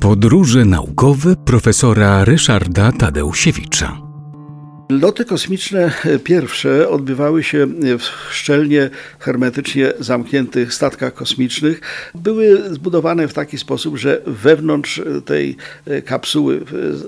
Podróże naukowe profesora Ryszarda Tadeusiewicza. Loty kosmiczne pierwsze odbywały się w szczelnie, hermetycznie zamkniętych statkach kosmicznych. Były zbudowane w taki sposób, że wewnątrz tej kapsuły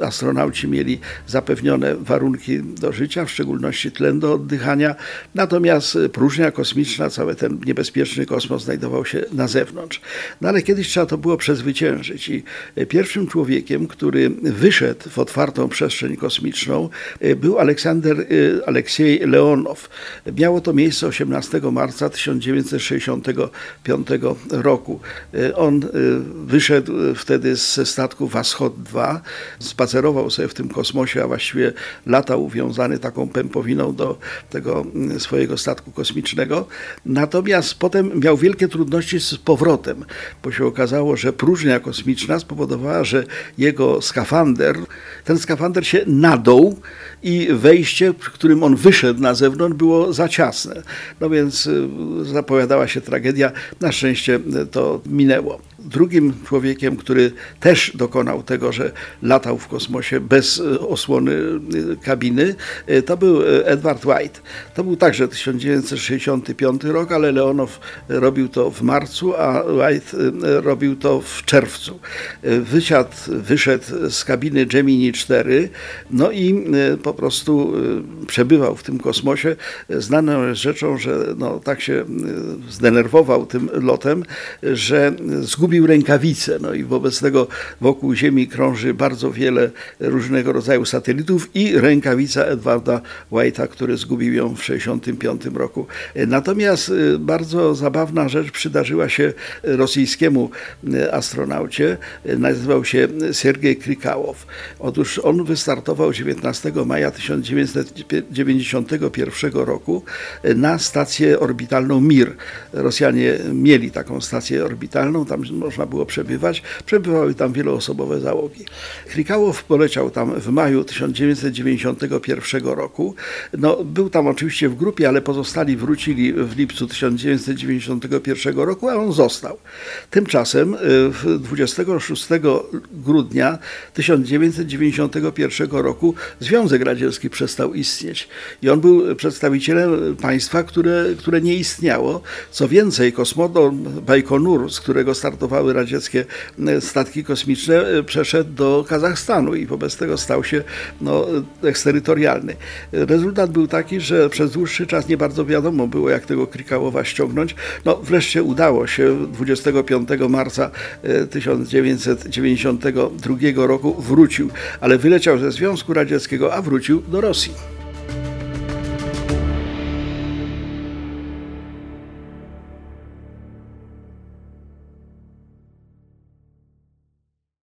astronauci mieli zapewnione warunki do życia, w szczególności tlen do oddychania, natomiast próżnia kosmiczna, cały ten niebezpieczny kosmos znajdował się na zewnątrz. No ale kiedyś trzeba to było przezwyciężyć i pierwszym człowiekiem, który wyszedł w otwartą przestrzeń kosmiczną był Aleksander Aleksander y, Aleksiej Leonow. Miało to miejsce 18 marca 1965 roku. Y, on y, wyszedł wtedy ze statku Washod 2, spacerował sobie w tym kosmosie, a właściwie latał uwiązany taką pępowiną do tego swojego statku kosmicznego. Natomiast potem miał wielkie trudności z powrotem, bo się okazało, że próżnia kosmiczna spowodowała, że jego skafander, ten skafander się nadął i wejście, którym on wyszedł na zewnątrz, było za ciasne. No więc y, zapowiadała się tragedia. Na szczęście y, to minęło. Drugim człowiekiem, który też dokonał tego, że latał w kosmosie bez y, osłony kabiny, to był Edward White. To był także 1965 rok, ale Leonow robił to w marcu, a White robił to w czerwcu. Wysiadł, wyszedł z kabiny Gemini 4, no i po prostu przebywał w tym kosmosie. Znaną jest rzeczą, że no, tak się zdenerwował tym lotem, że zgubił rękawice. No i wobec tego wokół Ziemi krąży bardzo wiele różnego rodzaju satelitów i rękawica Edwarda White'a, który zgubił ją w 1965 roku. Natomiast y, bardzo zabawna rzecz przydarzyła się rosyjskiemu astronaucie. Nazywał się Sergiej Krikałow. Otóż on wystartował 19 maja 1991 roku na stację orbitalną Mir. Rosjanie mieli taką stację orbitalną, tam można było przebywać. Przebywały tam wieloosobowe załogi. Krikałow poleciał tam w maju 1991 roku. No, był tam oczywiście w grupie, ale pozostali wrócili w lipcu 1991 roku, a on został. Tymczasem 26 grudnia 1991 roku Związek Radziecki przestał istnieć. I on był przedstawicielem państwa, które, które nie istniało. Co więcej, kosmodrom Bajkonur, z którego startowały radzieckie e, statki kosmiczne, e, przeszedł do Kazachstanu i wobec tego stał się no, eksterytorialny. Rezultat był taki, że przez dłuższy czas nie bardzo wiadomo było, jak tego Krikałowa ściągnąć. No, wreszcie udało się 25 marca 1992 e, roku wrócił, ale wyleciał ze Związku Radzieckiego, a wrócił do Rosji.